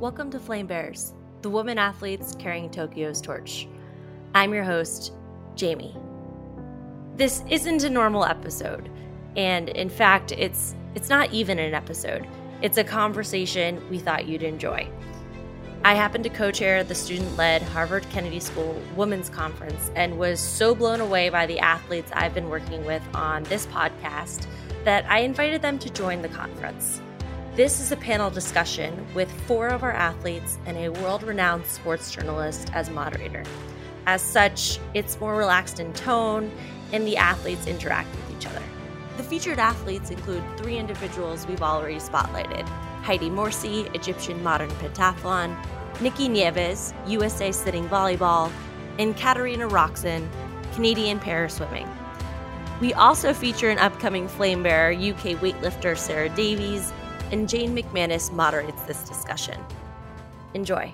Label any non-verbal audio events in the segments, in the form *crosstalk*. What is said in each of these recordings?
Welcome to Flame Bears, the women athletes carrying Tokyo's torch. I'm your host, Jamie. This isn't a normal episode, and in fact, it's it's not even an episode. It's a conversation we thought you'd enjoy. I happen to co chair the student led Harvard Kennedy School Women's Conference and was so blown away by the athletes I've been working with on this podcast that I invited them to join the conference. This is a panel discussion with four of our athletes and a world renowned sports journalist as moderator. As such, it's more relaxed in tone, and the athletes interact with each other. The featured athletes include three individuals we've already spotlighted Heidi Morsi, Egyptian modern pentathlon, Nikki Nieves, USA sitting volleyball, and Katarina Roxon, Canadian para swimming. We also feature an upcoming flame bearer, UK weightlifter Sarah Davies, and Jane McManus moderates this discussion. Enjoy.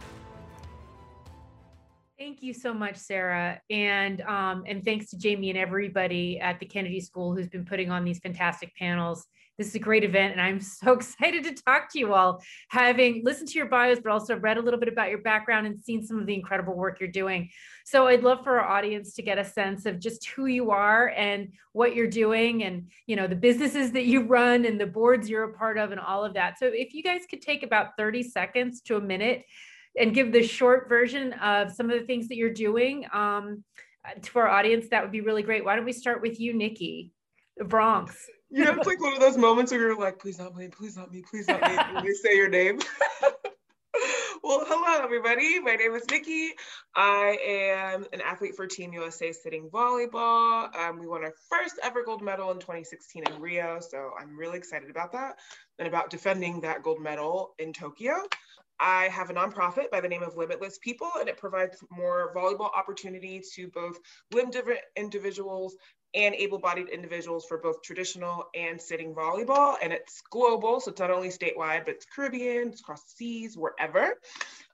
Thank you so much, Sarah, and um, and thanks to Jamie and everybody at the Kennedy School who's been putting on these fantastic panels. This is a great event, and I'm *laughs* so excited to talk to you all, having listened to your bios, but also read a little bit about your background and seen some of the incredible work you're doing. So I'd love for our audience to get a sense of just who you are and what you're doing, and you know the businesses that you run and the boards you're a part of, and all of that. So if you guys could take about 30 seconds to a minute and give the short version of some of the things that you're doing um, to our audience, that would be really great. Why don't we start with you, Nikki, the Bronx? You know, it's like one of those moments where you're like, please not me, please not me, please not me. *laughs* When they say your name. *laughs* well, hello, everybody. My name is Nikki. I am an athlete for Team USA sitting volleyball. Um, we won our first ever gold medal in 2016 in Rio. So I'm really excited about that and about defending that gold medal in Tokyo. I have a nonprofit by the name of Limitless People, and it provides more volleyball opportunity to both limb different individuals and able-bodied individuals for both traditional and sitting volleyball. And it's global, so it's not only statewide, but it's Caribbean, it's across the seas, wherever.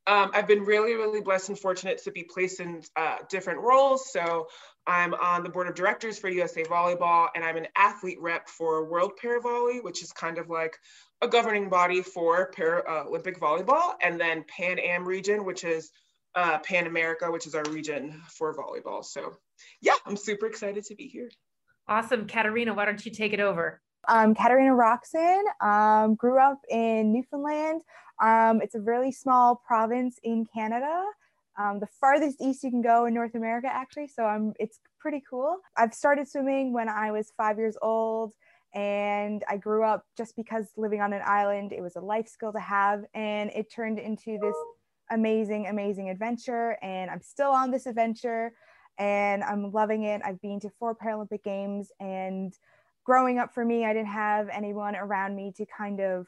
Um, I've been really, really blessed and fortunate to be placed in uh, different roles. So I'm on the board of directors for USA Volleyball, and I'm an athlete rep for World Para Volley, which is kind of like a governing body for Paralympic volleyball, and then Pan Am region, which is uh, Pan America, which is our region for volleyball. So, yeah, I'm super excited to be here. Awesome. Katarina, why don't you take it over? I'm Katarina Roxon. Um, grew up in Newfoundland. Um, it's a really small province in Canada. Um, the farthest east you can go in North America, actually. So I'm, it's pretty cool. I've started swimming when I was five years old and I grew up just because living on an island, it was a life skill to have, and it turned into this amazing, amazing adventure. And I'm still on this adventure, and I'm loving it. I've been to four Paralympic Games, and growing up for me, I didn't have anyone around me to kind of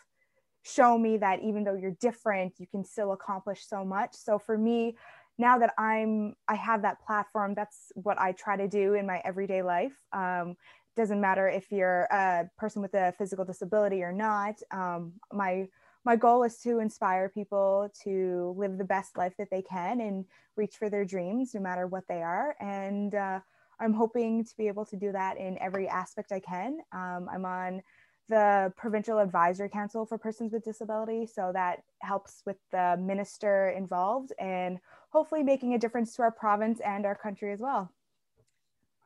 show me that even though you're different, you can still accomplish so much. So for me, now that I'm I have that platform, that's what I try to do in my everyday life. Um, doesn't matter if you're a person with a physical disability or not. Um, my my goal is to inspire people to live the best life that they can and reach for their dreams, no matter what they are. And uh, I'm hoping to be able to do that in every aspect I can. Um, I'm on the Provincial Advisory Council for Persons with Disability, so that helps with the minister involved and hopefully making a difference to our province and our country as well.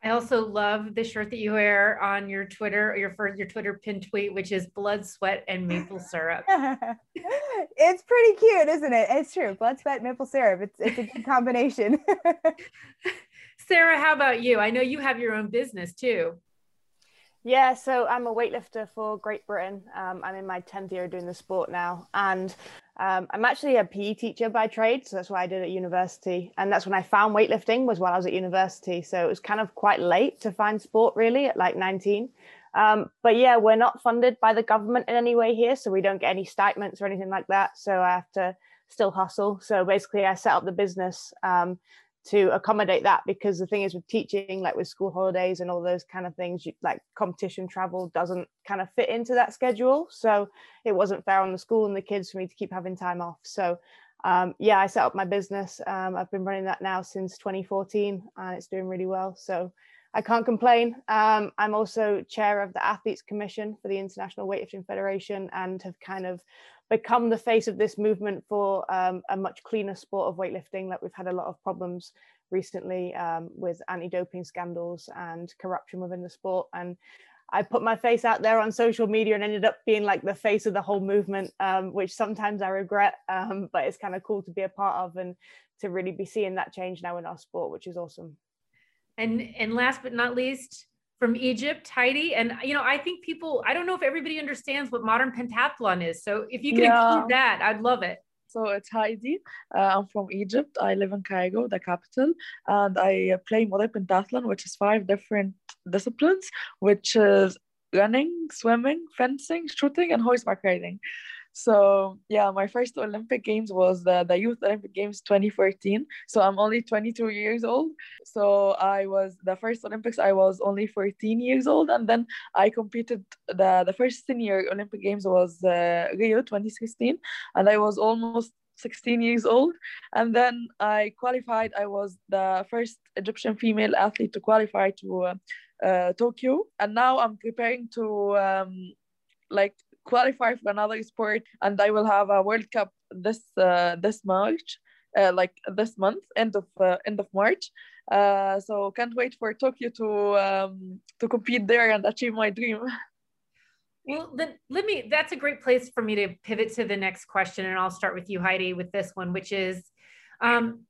I also love the shirt that you wear on your Twitter, your first your Twitter pin tweet, which is blood, sweat, and maple syrup. *laughs* it's pretty cute, isn't it? It's true. Blood, sweat, maple syrup. It's it's a good combination. *laughs* *laughs* Sarah, how about you? I know you have your own business too. Yeah, so I'm a weightlifter for Great Britain. Um, I'm in my 10th year doing the sport now. And um, I'm actually a PE teacher by trade. So that's what I did at university. And that's when I found weightlifting was while I was at university. So it was kind of quite late to find sport really at like 19. Um, but yeah, we're not funded by the government in any way here. So we don't get any stipends or anything like that. So I have to still hustle. So basically I set up the business um, to accommodate that because the thing is with teaching like with school holidays and all those kind of things you, like competition travel doesn't kind of fit into that schedule. So it wasn't fair on the school and the kids for me to keep having time off. So um, yeah i set up my business. Um, i've been running that now since 2014 and it's doing really well. So I can't complain. Um, I'm also chair of the Athletes Commission for the International Weightlifting Federation and have kind of become the face of this movement for um, a much cleaner sport of weightlifting. Like we've had a lot of problems recently um, with anti-doping scandals and corruption within the sport. And I put my face out there on social media and ended up being like the face of the whole movement, um, which sometimes I regret, um, but it's kind of cool to be a part of and to really be seeing that change now in our sport, which is awesome. And and last but not least, from Egypt, Heidi. And you know, I think people, I don't know if everybody understands what modern pentathlon is. So if you can yeah. include that, I'd love it. So it's Heidi. Uh, I'm from Egypt. I live in Cairo, the capital, and I play modern pentathlon, which is five different disciplines, which is running, swimming, fencing, shooting, and horseback riding. So yeah, my first Olympic Games was the, the Youth Olympic Games 2014. So I'm only 22 years old. So I was the first Olympics. I was only 14 years old, and then I competed. the The first senior Olympic Games was uh, Rio 2016, and I was almost 16 years old. And then I qualified. I was the first Egyptian female athlete to qualify to uh, uh, Tokyo, and now I'm preparing to um, like qualify for another sport, and I will have a World Cup this uh, this March, uh, like this month, end of uh, end of March. Uh, so can't wait for Tokyo to um, to compete there and achieve my dream. *laughs* Well, then let me. That's a great place for me to pivot to the next question, and I'll start with you, Heidi, with this one, which is, um,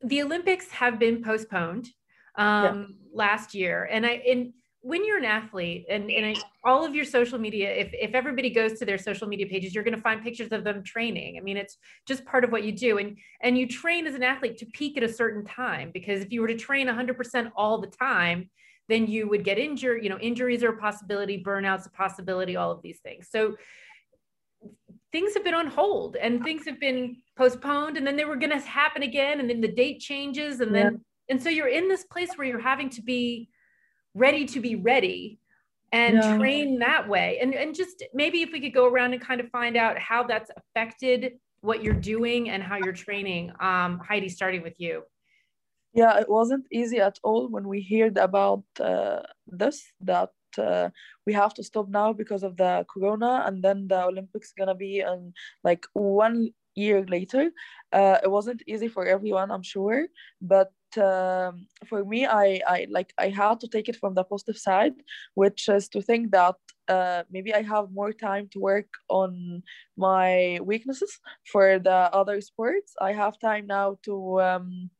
the Olympics have been postponed um, yeah. last year, and I and when you're an athlete and, and all of your social media, if, if everybody goes to their social media pages, you're going to find pictures of them training. I mean, it's just part of what you do. And, and you train as an athlete to peak at a certain time, because if you were to train 100% all the time, then you would get injured. You know, injuries are a possibility, burnouts a possibility, all of these things. So things have been on hold and things have been postponed and then they were going to happen again and then the date changes and then yeah. and so you're in this place where you're having to be ready to be ready and train that way. And and just maybe if we could go around and kind of find out how that's affected what you're doing and how you're training. Um heidi starting with you. Yeah it wasn't easy at all when we heard about uh, this that uh, we have to stop now because of the corona and then the olympics gonna be in like one year later. Uh, it wasn't easy for everyone i'm sure but um, for me I, I like i had to take it from the positive side which is to think that uh, maybe i have more time to work on my weaknesses for the other sports. I have time now to um,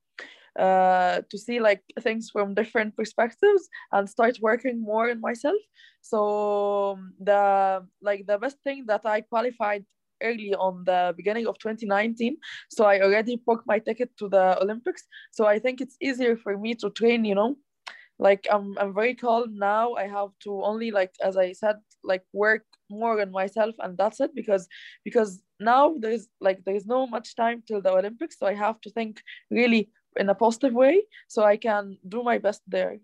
uh, to see like things from different perspectives and start working more in myself. So um, the like the best thing that i qualified early on the beginning of 2019 so i already booked my ticket to the olympics. So i think it's easier for me to train you know? Like i'm, I'm very calm now. I have to only like as i said like work more on myself and that's it because because now there's like there's no much time till the olympics. So i have to think really in a positive way so i can do my best there.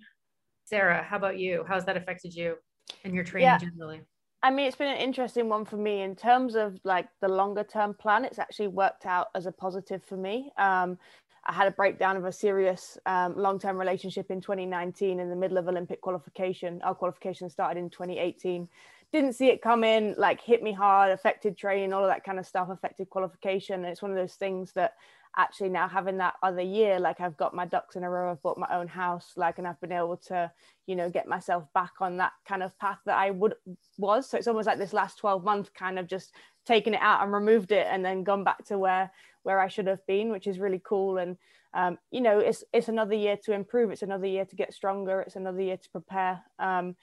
Sarah how about you? How's that affected you and your training yeah. generally I mean, it's been an interesting one for me in terms of like the longer term plan. It's actually worked out as a positive for me. Um, I had a breakdown of a serious um, long term relationship in 2019 in the middle of Olympic qualification. Our qualification started in 2018. Didn't see it come in, like hit me hard, affected training, all of that kind of stuff, affected qualification. And it's one of those things that actually now having that other year like i've got my ducks in a row i've bought my own house like and i've been able to you know get myself back on that kind of path that i would was. So it's almost like this last 12 months kind of just taken it out and removed it and then gone back to where where i should have been which is really cool. And um, you know it's it's another year to improve. It's another year to get stronger. It's another year to prepare. Um,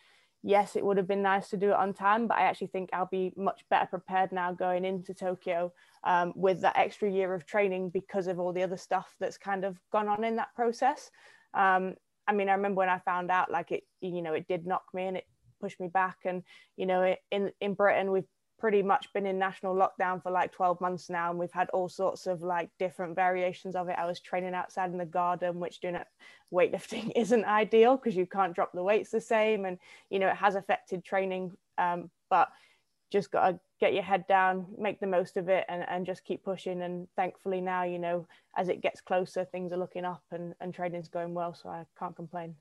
yes, it would have been nice to do it on time, but I actually think I'll be much better prepared now going into Tokyo um, with that extra year of training because of all the other stuff that's kind of gone on in that process. Um, I mean, I remember when I found out, like it, you know, it did knock me and it pushed me back. And you know, in in Britain, we've pretty much been in national lockdown for like 12 months now and we've had all sorts of like different variations of it i was training outside in the garden which doing it weightlifting *laughs* isn't ideal because you can't drop the weights the same and you know it has affected training um, but just got to get your head down make the most of it and, and just keep pushing and thankfully now you know as it gets closer things are looking up and, and training's going well so i can't complain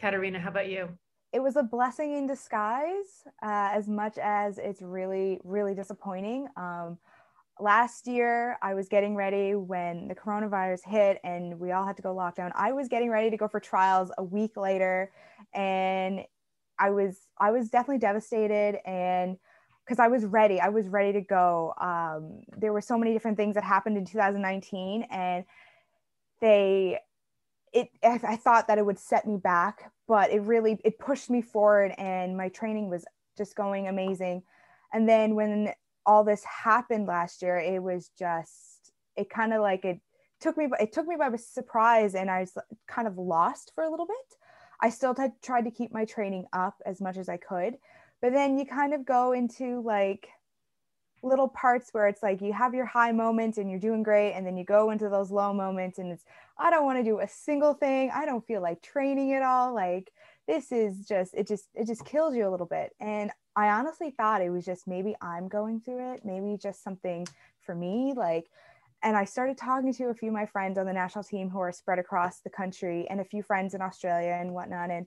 Katarina, how about you? It was a blessing in disguise, uh, as much as it's really, really disappointing. Um, last year, I was getting ready when the coronavirus hit and we all had to go lockdown. I was getting ready to go for trials a week later, and I was I was definitely devastated and because I was ready. I was ready to go. Um, there were so many different things that happened in 2019, and they, it. I, I thought that it would set me back, but it really it pushed me forward, and my training was just going amazing. And then when all this happened last year, it was just it kind of like it took me it took me by surprise, and I was kind of lost for a little bit. I still t- tried to keep my training up as much as I could but then you kind of go into like little parts where it's like you have your high moments and you're doing great and then you go into those low moments and it's i don't want to do a single thing. I don't feel like training at all. Like this is just it just it just kills you a little bit. And i honestly thought it was just maybe i'm going through it. Maybe just something for me. Like and i started talking to a few of my friends on the national team who are spread across the country and a few friends in australia and whatnot and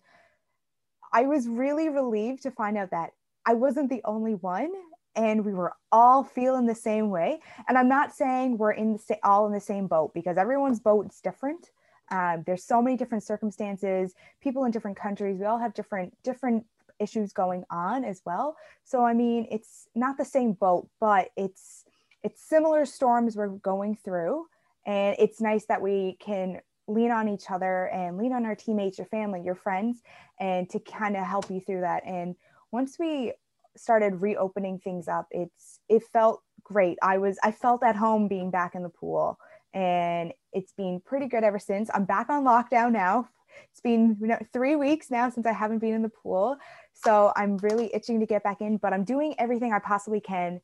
I was really relieved to find out that I wasn't the only one and we were all feeling the same way. And I'm not saying we're in the sa- all in the same boat because everyone's boat is different. Um, there's so many different circumstances, people in different countries. We all have different different issues going on as well. So I mean, it's not the same boat, but it's it's similar storms we're going through, and it's nice that we can lean on each other and lean on our teammates, your family, your friends, and to kind of help you through that. And once we started reopening things up, it's it felt great. I was I felt at home being back in the pool, and it's been pretty good ever since. I'm back on lockdown now. It's been you know, three weeks now since I haven't been in the pool, so I'm really itching to get back in. But I'm doing everything I possibly can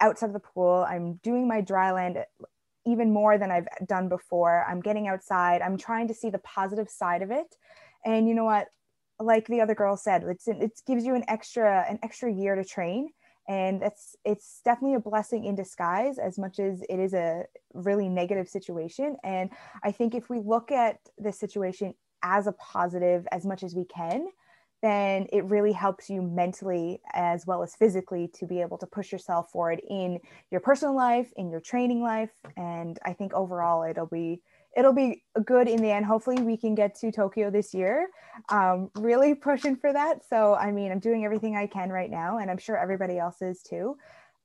outside of the pool. I'm doing my dry land even more than I've done before. I'm getting outside. I'm trying to see the positive side of it. And you know what? Like the other girl said, it's it gives you an extra an extra year to train, and that's it's definitely a blessing in disguise as much as it is a really negative situation. And I think if we look at the situation as a positive as much as we can, then it really helps you mentally as well as physically to be able to push yourself forward in your personal life in your training life and i think overall it'll be it'll be good in the end hopefully we can get to tokyo this year um, really pushing for that so i mean i'm doing everything i can right now and i'm sure everybody else is too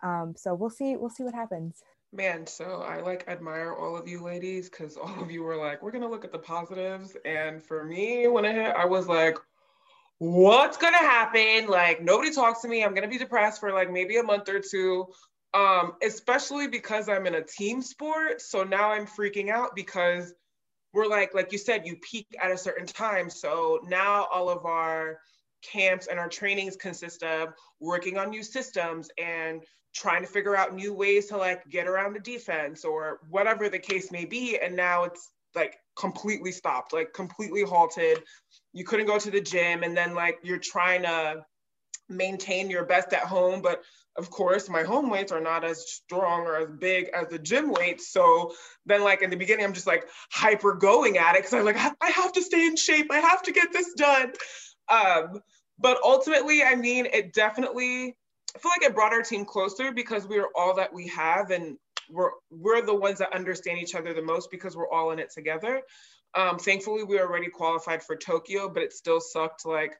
um, so we'll see we'll see what happens Man, so I like admire all of you ladies because all of you were like, we're gonna look at the positives. And for me, when I hit, I was like, what's gonna happen? Like nobody talks to me. I'm gonna be depressed for like maybe a month or two. Um, especially because I'm in a team sport. So now I'm freaking out because we're like, like you said, you peak at a certain time. So now all of our camps and our trainings consist of working on new systems and trying to figure out new ways to like get around the defense or whatever the case may be. And now it's like completely stopped, like completely halted. You couldn't go to the gym, and then like you're trying to maintain your best at home, but of course my home weights are not as strong or as big as the gym weights. So then like in the beginning, I'm just like hyper going at it because I'm like I have to stay in shape. I have to get this done. Um, but ultimately, I mean, it definitely I feel like it brought our team closer because we are all that we have and we're we're the ones that understand each other the most because we're all in it together. Um, thankfully, we already qualified for Tokyo, but it still sucked like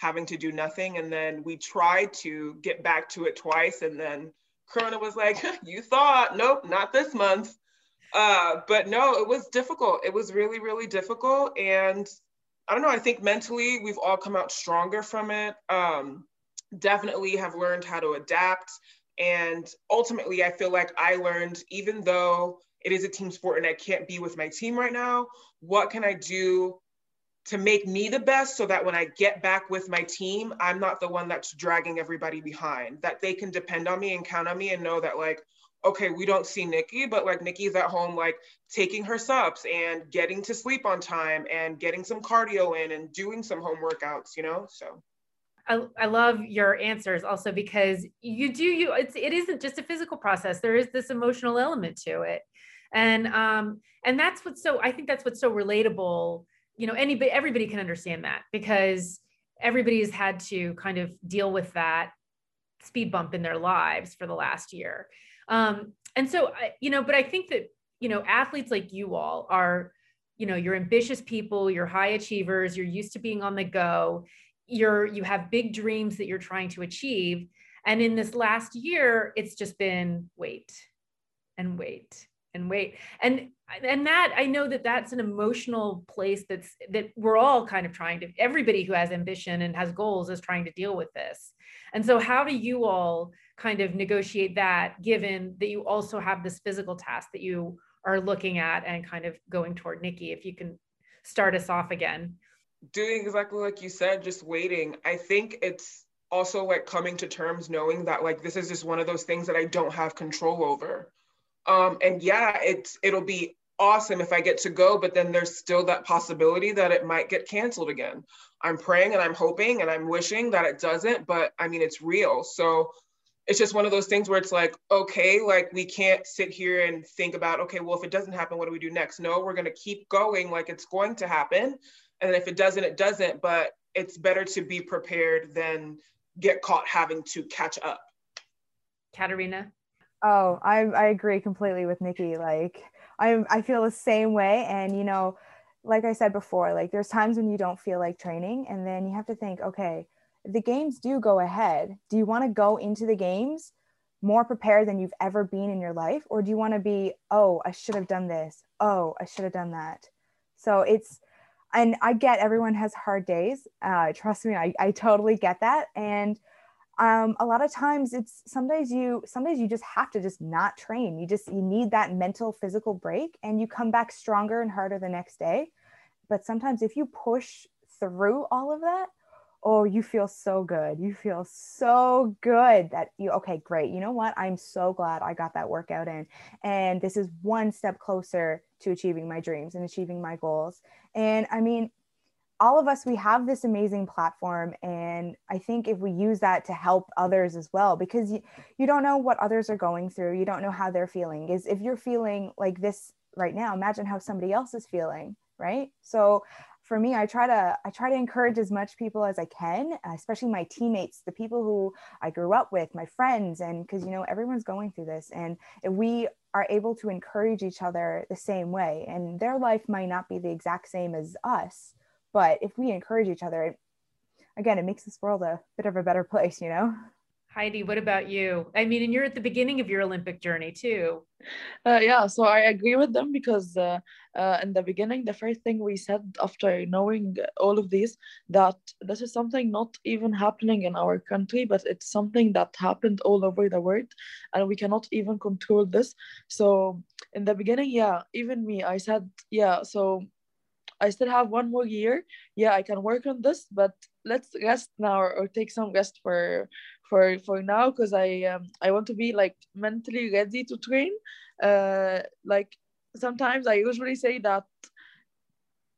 having to do nothing. And then we tried to get back to it twice, and then Corona was like, *laughs* "You thought, nope, not this month." Uh, but no, it was difficult. It was really, really difficult, and I don't know. I think mentally we've all come out stronger from it. Um, definitely have learned how to adapt and ultimately, I feel like I learned, even though it is a team sport and I can't be with my team right now, what can I do to make me the best so that when I get back with my team, I'm not the one that's dragging everybody behind, that they can depend on me and count on me and know that, like, okay, we don't see Nikki, but like Nikki's at home, like taking her subs and getting to sleep on time and getting some cardio in and doing some home workouts, you know? So I, I love your answers also because you do you it's it isn't just a physical process there is this emotional element to it and um and that's what's so i think that's what's so relatable you know, anybody, everybody can understand that because everybody has had to kind of deal with that speed bump in their lives for the last year. Um, and so, you know, but I think that, you know, athletes like you all are, you know, you're ambitious people, you're high achievers, you're used to being on the go, you're, you have big dreams that you're trying to achieve. And in this last year, it's just been wait and wait and wait. And and that i know that that's an emotional place that's that we're all kind of trying to everybody who has ambition and has goals is trying to deal with this. And so how do you all kind of negotiate that given that you also have this physical task that you are looking at and kind of going toward? Nikki if you can start us off again. Doing exactly like you said just waiting. I think it's also like coming to terms knowing that like this is just one of those things that i don't have control over um, and yeah, it's it'll be awesome if I get to go, but then there's still that possibility that it might get canceled again. I'm praying and I'm hoping and I'm wishing that it doesn't, but I mean it's real. So it's just one of those things where it's like, okay, like we can't sit here and think about, okay, well, if it doesn't happen, what do we do next? No, we're gonna keep going like it's going to happen. And if it doesn't, it doesn't. But it's better to be prepared than get caught having to catch up. Katarina? Oh, I I agree completely with Nikki. Like I I feel the same way and you know, like I said before, like there's times when you don't feel like training and then you have to think, okay, the games do go ahead, do you want to go into the games more prepared than you've ever been in your life or do you want to be, oh, I should have done this. Oh, I should have done that. So it's and I get everyone has hard days. Uh, trust me, I, I totally get that. And um, a lot of times it's sometimes you some days you just have to just not train. You just you need that mental physical break and you come back stronger and harder the next day. But sometimes if you push through all of that oh you feel so good. You feel so good that you okay great. You know what? I'm so glad i got that workout in. And this is one step closer to achieving my dreams and achieving my goals. And i mean all of us we have this amazing platform and i think if we use that to help others as well because you, you don't know what others are going through. You don't know how they're feeling. Is if you're feeling like this right now imagine how somebody else is feeling right? So for me i try to i try to encourage as much people as i can especially my teammates the people who i grew up with my friends and because you know everyone's going through this and if we are able to encourage each other the same way and their life might not be the exact same as us but if we encourage each other, again, it makes this world a bit of a better place, you know? Heidi, what about you? I mean, and you're at the beginning of your Olympic journey too. Uh, yeah, so I agree with them because uh, uh, in the beginning, the first thing we said after knowing all of these, that this is something not even happening in our country, but it's something that happened all over the world, and we cannot even control this. So in the beginning, yeah, even me, I said, yeah, so I still have one more year. Yeah, I can work on this, but let's rest now or, take some rest for for for now because I um I want to be like mentally ready to train. Uh, like sometimes I usually say that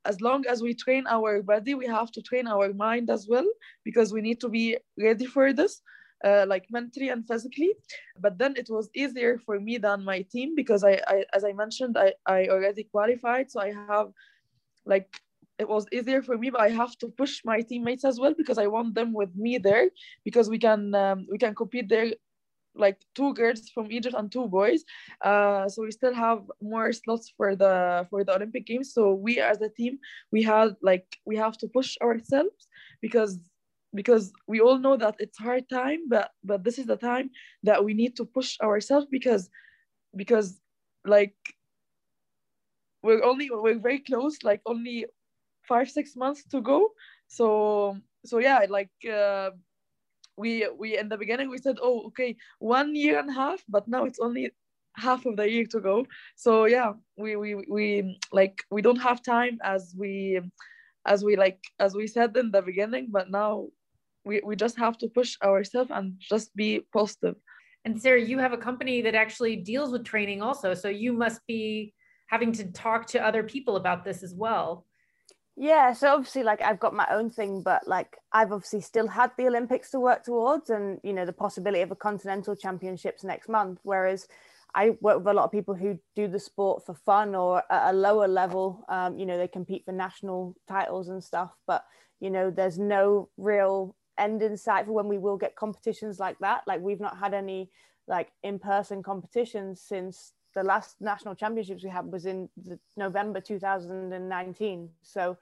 as long as we train our body, we have to train our mind as well because we need to be ready for this. Uh, like mentally and physically but then it was easier for me than my team because I, I as i mentioned I, I already qualified so i have like it was easier for me but i have to push my teammates as well because i want them with me there because we can um, we can compete there like two girls from egypt and two boys. Uh, so we still have more slots for the for the olympic games. So we as a team we had like we have to push ourselves because because we all know that it's hard time but but this is the time that we need to push ourselves because because like we're only we're very close like only five six months to go. So so yeah like uh, we we in the beginning we said oh okay one year and a half but now it's only half of the year to go. So yeah we we we like we don't have time as we as we like as we said in the beginning but now we, we just have to push ourselves and just be positive. And sarah you have a company that actually deals with training also so you must be having to talk to other people about this as well. Yeah, so obviously, like I've got my own thing, but like I've obviously still had the Olympics to work towards, and you know the possibility of a continental championships next month. Whereas I work with a lot of people who do the sport for fun or at a lower level. Um, you know, they compete for national titles and stuff, but you know, there's no real end in sight for when we will get competitions like that. Like we've not had any like in-person competitions since the last national championships we had was in November 2019. So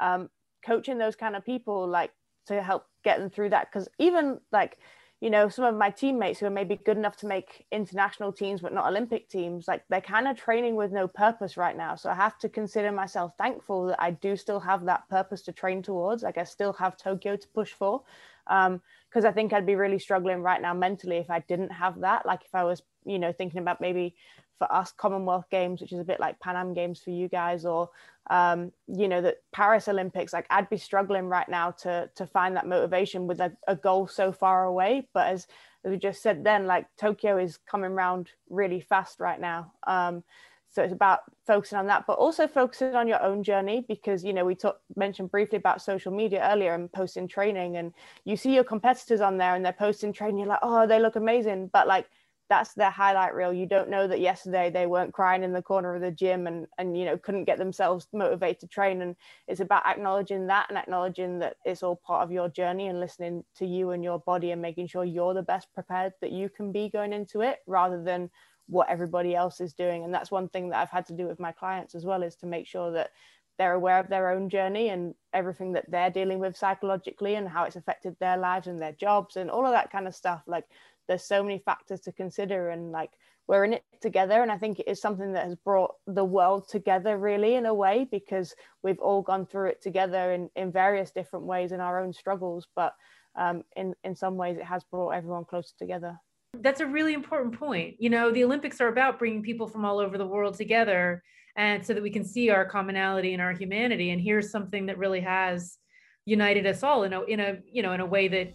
um, coaching those kind of people like to help get them through that because even like you know some of my teammates who are maybe good enough to make international teams but not olympic teams like they're kind of training with no purpose right now. So i have to consider myself thankful that i do still have that purpose to train towards. Like i still have tokyo to push for um because i think i'd be really struggling right now mentally if i didn't have that. Like if i was you know thinking about maybe for us commonwealth games which is a bit like pan am games for you guys or um, you know the paris olympics like i'd be struggling right now to to find that motivation with a, a goal so far away. But as, as we just said then like tokyo is coming around really fast right now. Um, so it's about focusing on that but also focusing on your own journey because you know we talked mentioned briefly about social media earlier and posting training and you see your competitors on there and they're posting training you're like oh they look amazing. But like that's their highlight reel. You don't know that yesterday they weren't crying in the corner of the gym and and you know couldn't get themselves motivated to train. And it's about acknowledging that and acknowledging that it's all part of your journey and listening to you and your body and making sure you're the best prepared that you can be going into it rather than what everybody else is doing. And that's one thing that I've had to do with my clients as well is to make sure that they're aware of their own journey and everything that they're dealing with psychologically and how it's affected their lives and their jobs and all of that kind of stuff like there's so many factors to consider and like we're in it together and i think it is something that has brought the world together really in a way because we've all gone through it together in, in various different ways in our own struggles but um, in in some ways it has brought everyone closer together. That's a really important point. You know the olympics are about bringing people from all over the world together and so that we can see our commonality and our humanity and here's something that really has united us all in a in a you know in a way that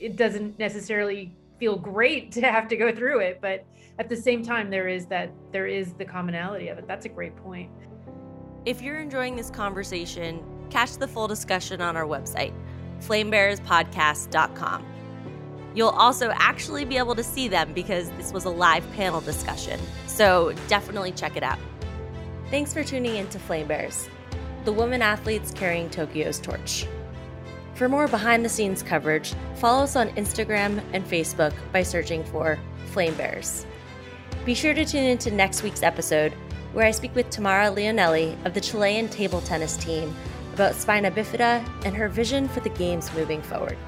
it doesn't necessarily feel great *laughs* to have to go through it but at the same time there is that there is the commonality of it. That's a great point. If you're enjoying this conversation catch the full discussion on our website flamebearspodcast.com you'll also actually be able to see them because this was a live panel discussion so definitely check it out. Thanks for tuning in to flame bears the women athletes carrying tokyo's torch for more behind the scenes coverage, follow us on Instagram and Facebook by searching for Flame Bears. Be sure to tune into next week's episode, where I speak with Tamara Leonelli of the Chilean table tennis team about spina bifida and her vision for the games moving forward.